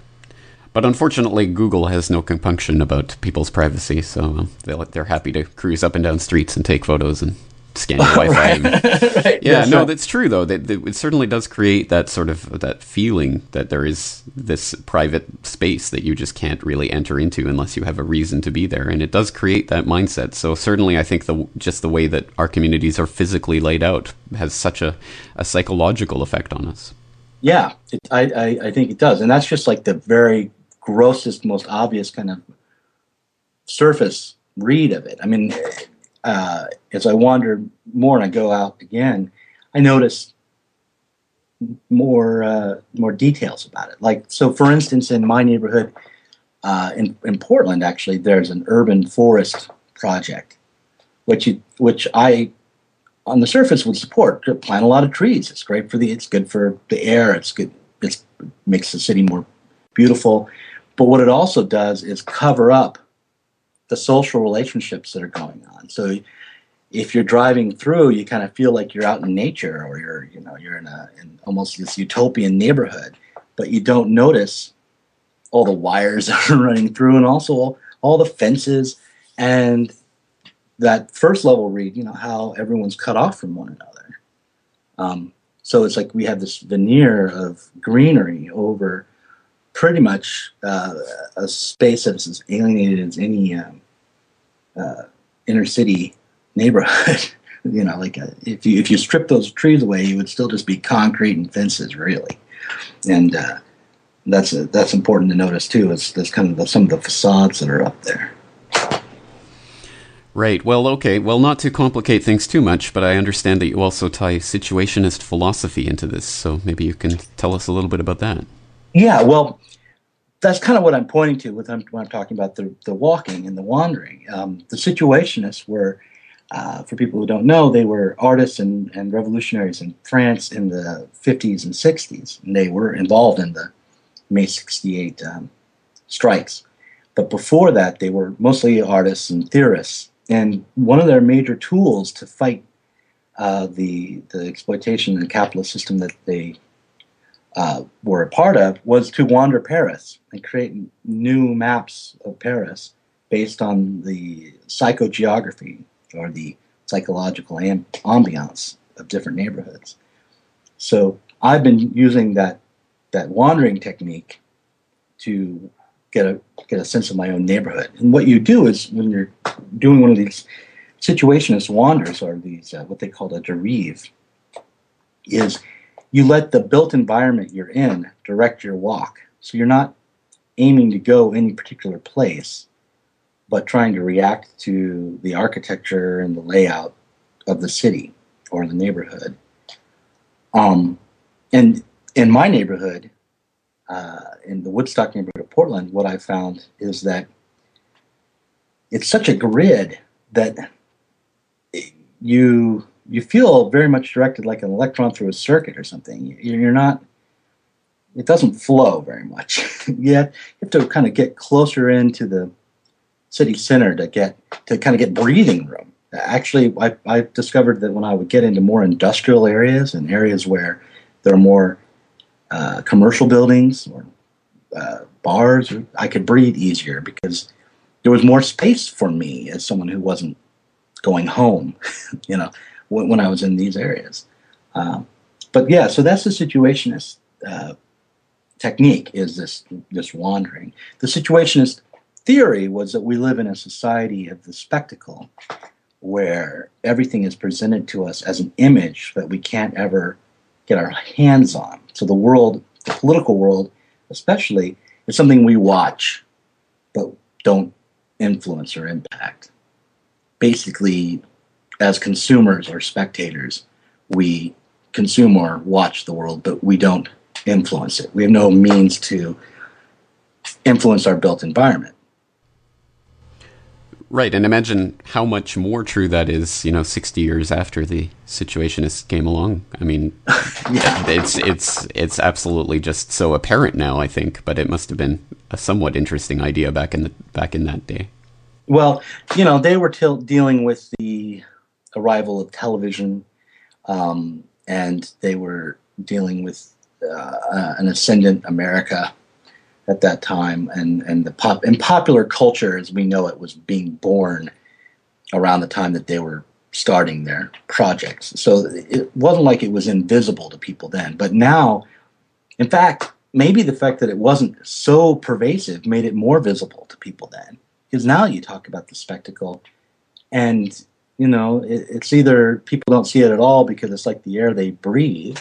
But unfortunately, Google has no compunction about people's privacy, so they're happy to cruise up and down streets and take photos and scan your Wi-Fi. right. Yeah, yes, no, right. that's true though. That, that, it certainly does create that sort of that feeling that there is this private space that you just can't really enter into unless you have a reason to be there, and it does create that mindset. So certainly, I think the just the way that our communities are physically laid out has such a, a psychological effect on us. Yeah, it, I, I I think it does, and that's just like the very grossest, most obvious kind of surface read of it. I mean, uh, as I wander more and I go out again, I notice more uh, more details about it. Like so, for instance, in my neighborhood uh, in in Portland, actually, there's an urban forest project, which you, which I on the surface would support. Plant a lot of trees. It's great for the. It's good for the air. It's good. It makes the city more beautiful. But what it also does is cover up the social relationships that are going on. So if you're driving through, you kind of feel like you're out in nature or you're, you know, you're in a in almost this utopian neighborhood, but you don't notice all the wires that are running through and also all, all the fences and that first level read, you know, how everyone's cut off from one another. Um, so it's like we have this veneer of greenery over pretty much uh, a space that's as alienated as any um, uh, inner city neighborhood. you know, like a, uh, if you if you strip those trees away, you would still just be concrete and fences, really. And uh, that's a, that's important to notice too. Is that's kind of the, some of the facades that are up there. Right. Well, okay. Well, not to complicate things too much, but I understand that you also tie situationist philosophy into this. So maybe you can tell us a little bit about that. Yeah, well, that's kind of what I'm pointing to with when I'm talking about the, the walking and the wandering. Um, the situationists were, uh, for people who don't know, they were artists and, and revolutionaries in France in the 50s and 60s, and they were involved in the May 68 um, strikes. But before that, they were mostly artists and theorists. And one of their major tools to fight uh, the, the exploitation and capitalist system that they uh, were a part of was to wander Paris and create new maps of Paris based on the psychogeography or the psychological amb- ambiance of different neighborhoods. So I've been using that that wandering technique to get a get a sense of my own neighborhood. And what you do is when you're doing one of these situationist wanders or these uh, what they call a derive, is you let the built environment you're in direct your walk. So you're not aiming to go any particular place, but trying to react to the architecture and the layout of the city or the neighborhood. Um, and in my neighborhood, uh, in the Woodstock neighborhood of Portland, what I found is that it's such a grid that you you feel very much directed like an electron through a circuit or something. You're not. It doesn't flow very much. Yet you have to kind of get closer into the city center to get to kind of get breathing room. Actually, I, I discovered that when I would get into more industrial areas and areas where there are more uh, commercial buildings or uh, bars, I could breathe easier because there was more space for me as someone who wasn't going home, you know, when, when, I was in these areas. Um, but yeah, so that's the situationist uh, technique is this this wandering. The situationist theory was that we live in a society of the spectacle where everything is presented to us as an image that we can't ever get our hands on. So the world, the political world especially, is something we watch but don't influence or impact. Basically, as consumers or spectators, we consume or watch the world, but we don't influence it. We have no means to influence our built environment. Right, and imagine how much more true that is, you know, 60 years after the Situationists came along. I mean, yeah. it's it's it's absolutely just so apparent now, I think, but it must have been a somewhat interesting idea back in the back in that day. Well, you know, they were dealing with the arrival of television, um, and they were dealing with uh, an ascendant America at that time, and and the pop and popular culture as we know it was being born around the time that they were starting their projects. So it wasn't like it was invisible to people then, but now, in fact, maybe the fact that it wasn't so pervasive made it more visible to people then, because now you talk about the spectacle, and you know it, it's either people don't see it at all because it's like the air they breathe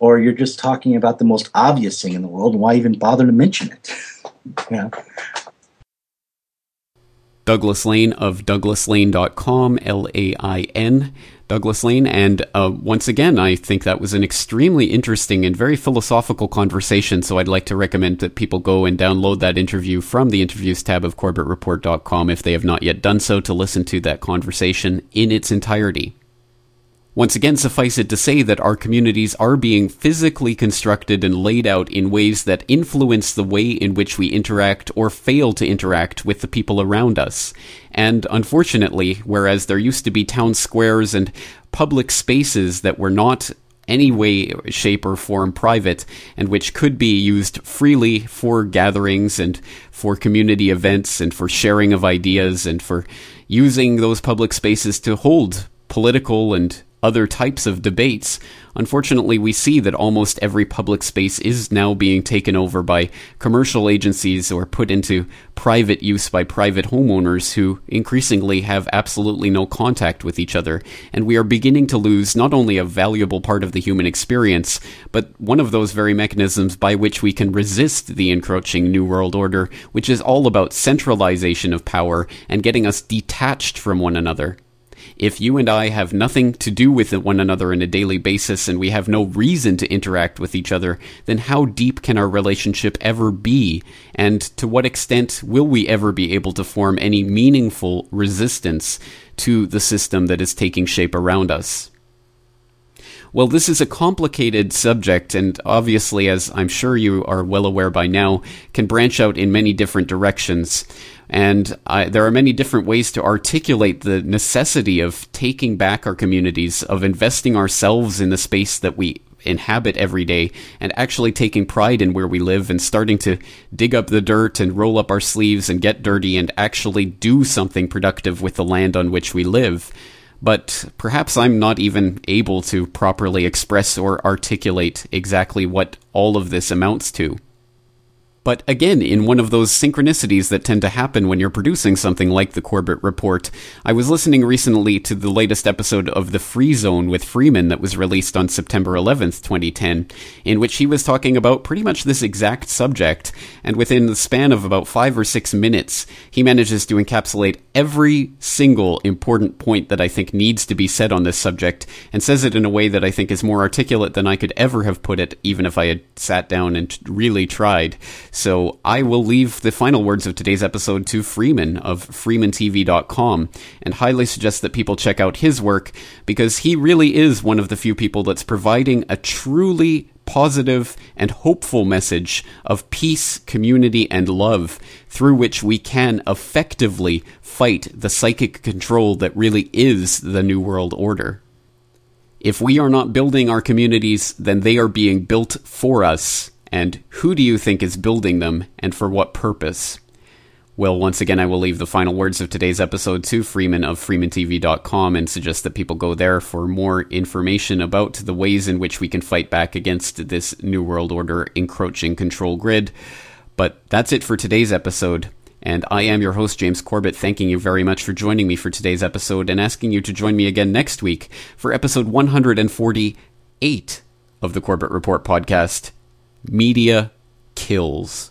or you're just talking about the most obvious thing in the world, and why even bother to mention it? yeah. Douglas Lain of douglaslain.com, L A I N, Douglas Lain. And uh, once again, I think that was an extremely interesting and very philosophical conversation. So I'd like to recommend that people go and download that interview from the interviews tab of corbettreport.com if they have not yet done so to listen to that conversation in its entirety. Once again, suffice it to say that our communities are being physically constructed and laid out in ways that influence the way in which we interact or fail to interact with the people around us. And unfortunately, whereas there used to be town squares and public spaces that were not any way, shape, or form private, and which could be used freely for gatherings and for community events and for sharing of ideas and for using those public spaces to hold political and other types of debates, unfortunately, we see that almost every public space is now being taken over by commercial agencies or put into private use by private homeowners who increasingly have absolutely no contact with each other. And we are beginning to lose not only a valuable part of the human experience, but one of those very mechanisms by which we can resist the encroaching New World Order, which is all about centralization of power and getting us detached from one another. If you and I have nothing to do with one another on a daily basis and we have no reason to interact with each other, then how deep can our relationship ever be? And to what extent will we ever be able to form any meaningful resistance to the system that is taking shape around us? Well, this is a complicated subject, and obviously, as I'm sure you are well aware by now, can branch out in many different directions. And I, there are many different ways to articulate the necessity of taking back our communities, of investing ourselves in the space that we inhabit every day, and actually taking pride in where we live and starting to dig up the dirt and roll up our sleeves and get dirty and actually do something productive with the land on which we live. But perhaps I'm not even able to properly express or articulate exactly what all of this amounts to. But again, in one of those synchronicities that tend to happen when you're producing something like the Corbett Report, I was listening recently to the latest episode of The Free Zone with Freeman that was released on September 11th, 2010, in which he was talking about pretty much this exact subject, and within the span of about five or six minutes, he manages to encapsulate every single important point that I think needs to be said on this subject, and says it in a way that I think is more articulate than I could ever have put it, even if I had sat down and really tried. So I will leave the final words of today's episode to Freeman of FreemanTV.com and highly suggest that people check out his work because he really is one of the few people that's providing a truly positive and hopeful message of peace, community, and love through which we can effectively fight the psychic control that really is the New World Order. If we are not building our communities, then they are being built for us and who do you think is building them, and for what purpose? Well, once again, I will leave the final words of today's episode to Freeman of FreemanTV.com and suggest that people go there for more information about the ways in which we can fight back against this New World Order encroaching control grid. But that's it for today's episode. And I am your host, James Corbett, thanking you very much for joining me for today's episode and asking you to join me again next week for episode 148 of the Corbett Report podcast. Media kills.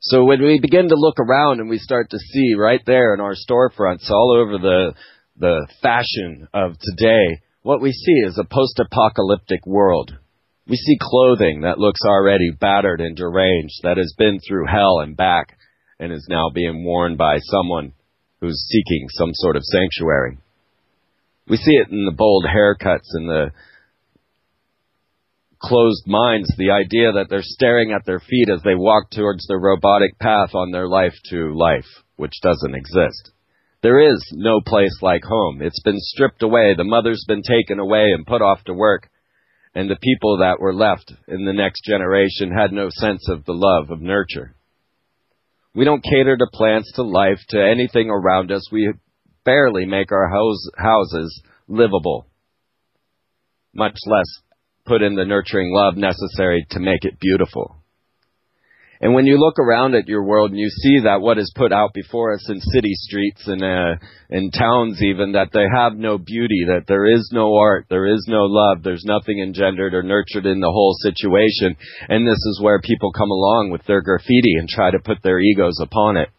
So when we begin to look around and we start to see right there in our storefronts all over the the fashion of today, what we see is a post-apocalyptic world. We see clothing that looks already battered and deranged, that has been through hell and back, and is now being worn by someone who's seeking some sort of sanctuary. We see it in the bold haircuts and the closed minds the idea that they're staring at their feet as they walk towards their robotic path on their life to life, which doesn't exist. There is no place like home. It's been stripped away. The mother's been taken away and put off to work. And the people that were left in the next generation had no sense of the love of nurture. We don't cater to plants, to life, to anything around us. We barely make our house, houses livable, much less put in the nurturing love necessary to make it beautiful. And when you look around at your world and you see that what is put out before us in city streets and uh, in towns even, that they have no beauty, that there is no art, there is no love, there's nothing engendered or nurtured in the whole situation. And this is where people come along with their graffiti and try to put their egos upon it.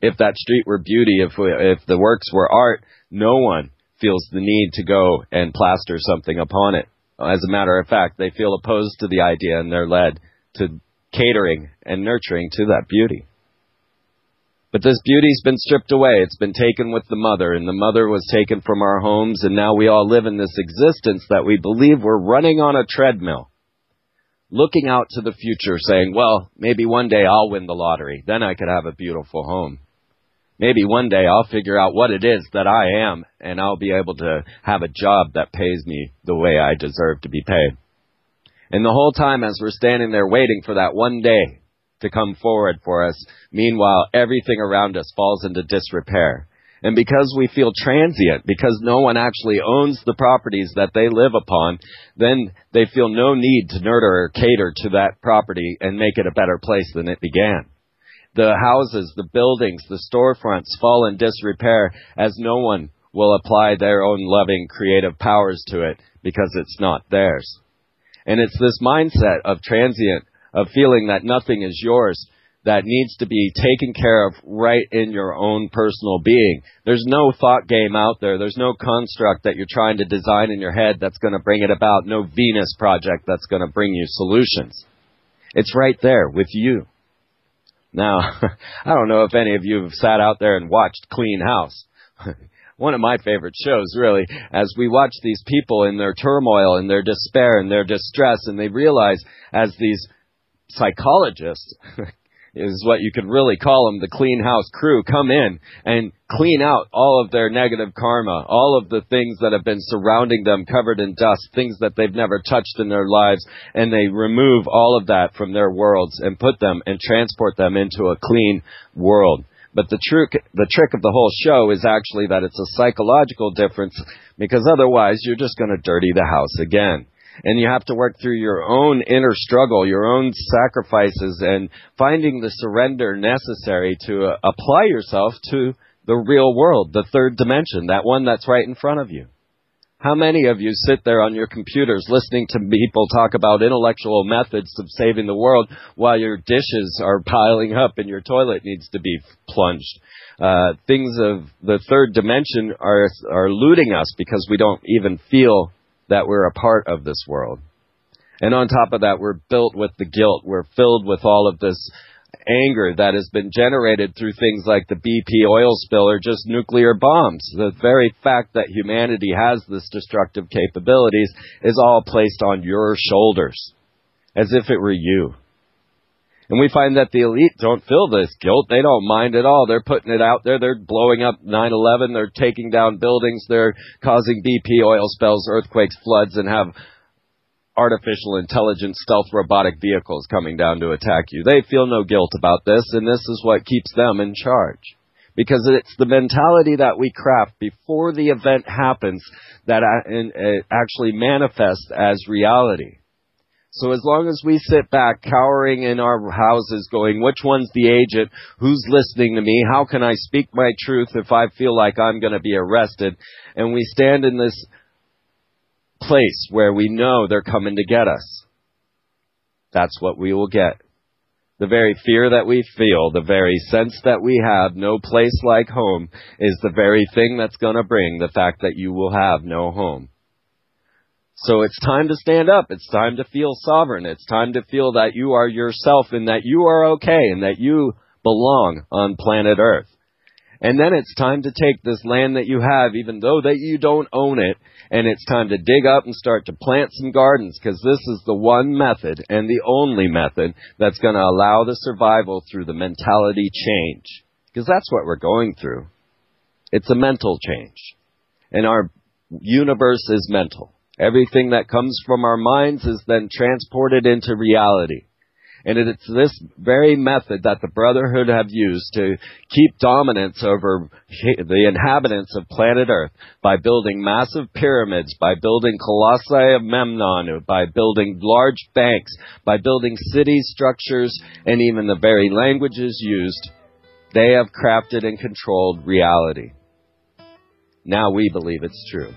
If that street were beauty, if we, if the works were art, no one feels the need to go and plaster something upon it. As a matter of fact, they feel opposed to the idea and they're led to catering and nurturing to that beauty. But this beauty's been stripped away. It's been taken with the mother, and the mother was taken from our homes, and now we all live in this existence that we believe we're running on a treadmill. Looking out to the future, saying, well, maybe one day I'll win the lottery. Then I could have a beautiful home maybe one day I'll figure out what it is that I am and I'll be able to have a job that pays me the way I deserve to be paid. And the whole time as we're standing there waiting for that one day to come forward for us, meanwhile everything around us falls into disrepair. And because we feel transient, because no one actually owns the properties that they live upon, then they feel no need to nurture or cater to that property and make it a better place than it began. The houses, the buildings, the storefronts fall in disrepair as no one will apply their own loving creative powers to it because it's not theirs. And it's this mindset of transient, of feeling that nothing is yours, that needs to be taken care of right in your own personal being. There's no thought game out there. There's no construct that you're trying to design in your head that's going to bring it about. No Venus project that's going to bring you solutions. It's right there with you. Now, I don't know if any of you have sat out there and watched Clean House. One of my favorite shows, really, as we watch these people in their turmoil and their despair and their distress, and they realize as these psychologists is what you could really call them, the clean house crew, come in and clean out all of their negative karma, all of the things that have been surrounding them covered in dust, things that they've never touched in their lives, and they remove all of that from their worlds and put them and transport them into a clean world. But the trick, the trick of the whole show is actually that it's a psychological difference because otherwise you're just going to dirty the house again and you have to work through your own inner struggle, your own sacrifices, and finding the surrender necessary to uh, apply yourself to the real world, the third dimension, that one that's right in front of you. How many of you sit there on your computers listening to people talk about intellectual methods of saving the world while your dishes are piling up and your toilet needs to be plunged? Uh, things of the third dimension are are eluding us because we don't even feel that we're a part of this world. And on top of that, we're built with the guilt. We're filled with all of this anger that has been generated through things like the BP oil spill or just nuclear bombs. The very fact that humanity has this destructive capabilities is all placed on your shoulders as if it were you. And we find that the elite don't feel this guilt. They don't mind at all. They're putting it out there. They're blowing up 9-11. They're taking down buildings. They're causing BP oil spills, earthquakes, floods, and have artificial intelligence stealth robotic vehicles coming down to attack you. They feel no guilt about this, and this is what keeps them in charge. Because it's the mentality that we craft before the event happens that uh, uh, actually manifests as reality. So as long as we sit back cowering in our houses going, which one's the agent? Who's listening to me? How can I speak my truth if I feel like I'm going to be arrested? And we stand in this place where we know they're coming to get us. That's what we will get. The very fear that we feel, the very sense that we have, no place like home, is the very thing that's going to bring the fact that you will have no home. So it's time to stand up. It's time to feel sovereign. It's time to feel that you are yourself and that you are okay and that you belong on planet Earth. And then it's time to take this land that you have, even though that you don't own it, and it's time to dig up and start to plant some gardens because this is the one method and the only method that's going to allow the survival through the mentality change. Because that's what we're going through. It's a mental change. And our universe is mental. Everything that comes from our minds is then transported into reality. And it's this very method that the Brotherhood have used to keep dominance over the inhabitants of planet Earth by building massive pyramids, by building colossi of Memnon, by building large banks, by building city structures, and even the very languages used. They have crafted and controlled reality. Now we believe it's true.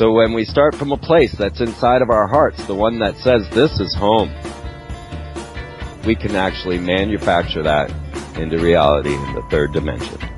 So when we start from a place that's inside of our hearts, the one that says this is home, we can actually manufacture that into reality in the third dimension.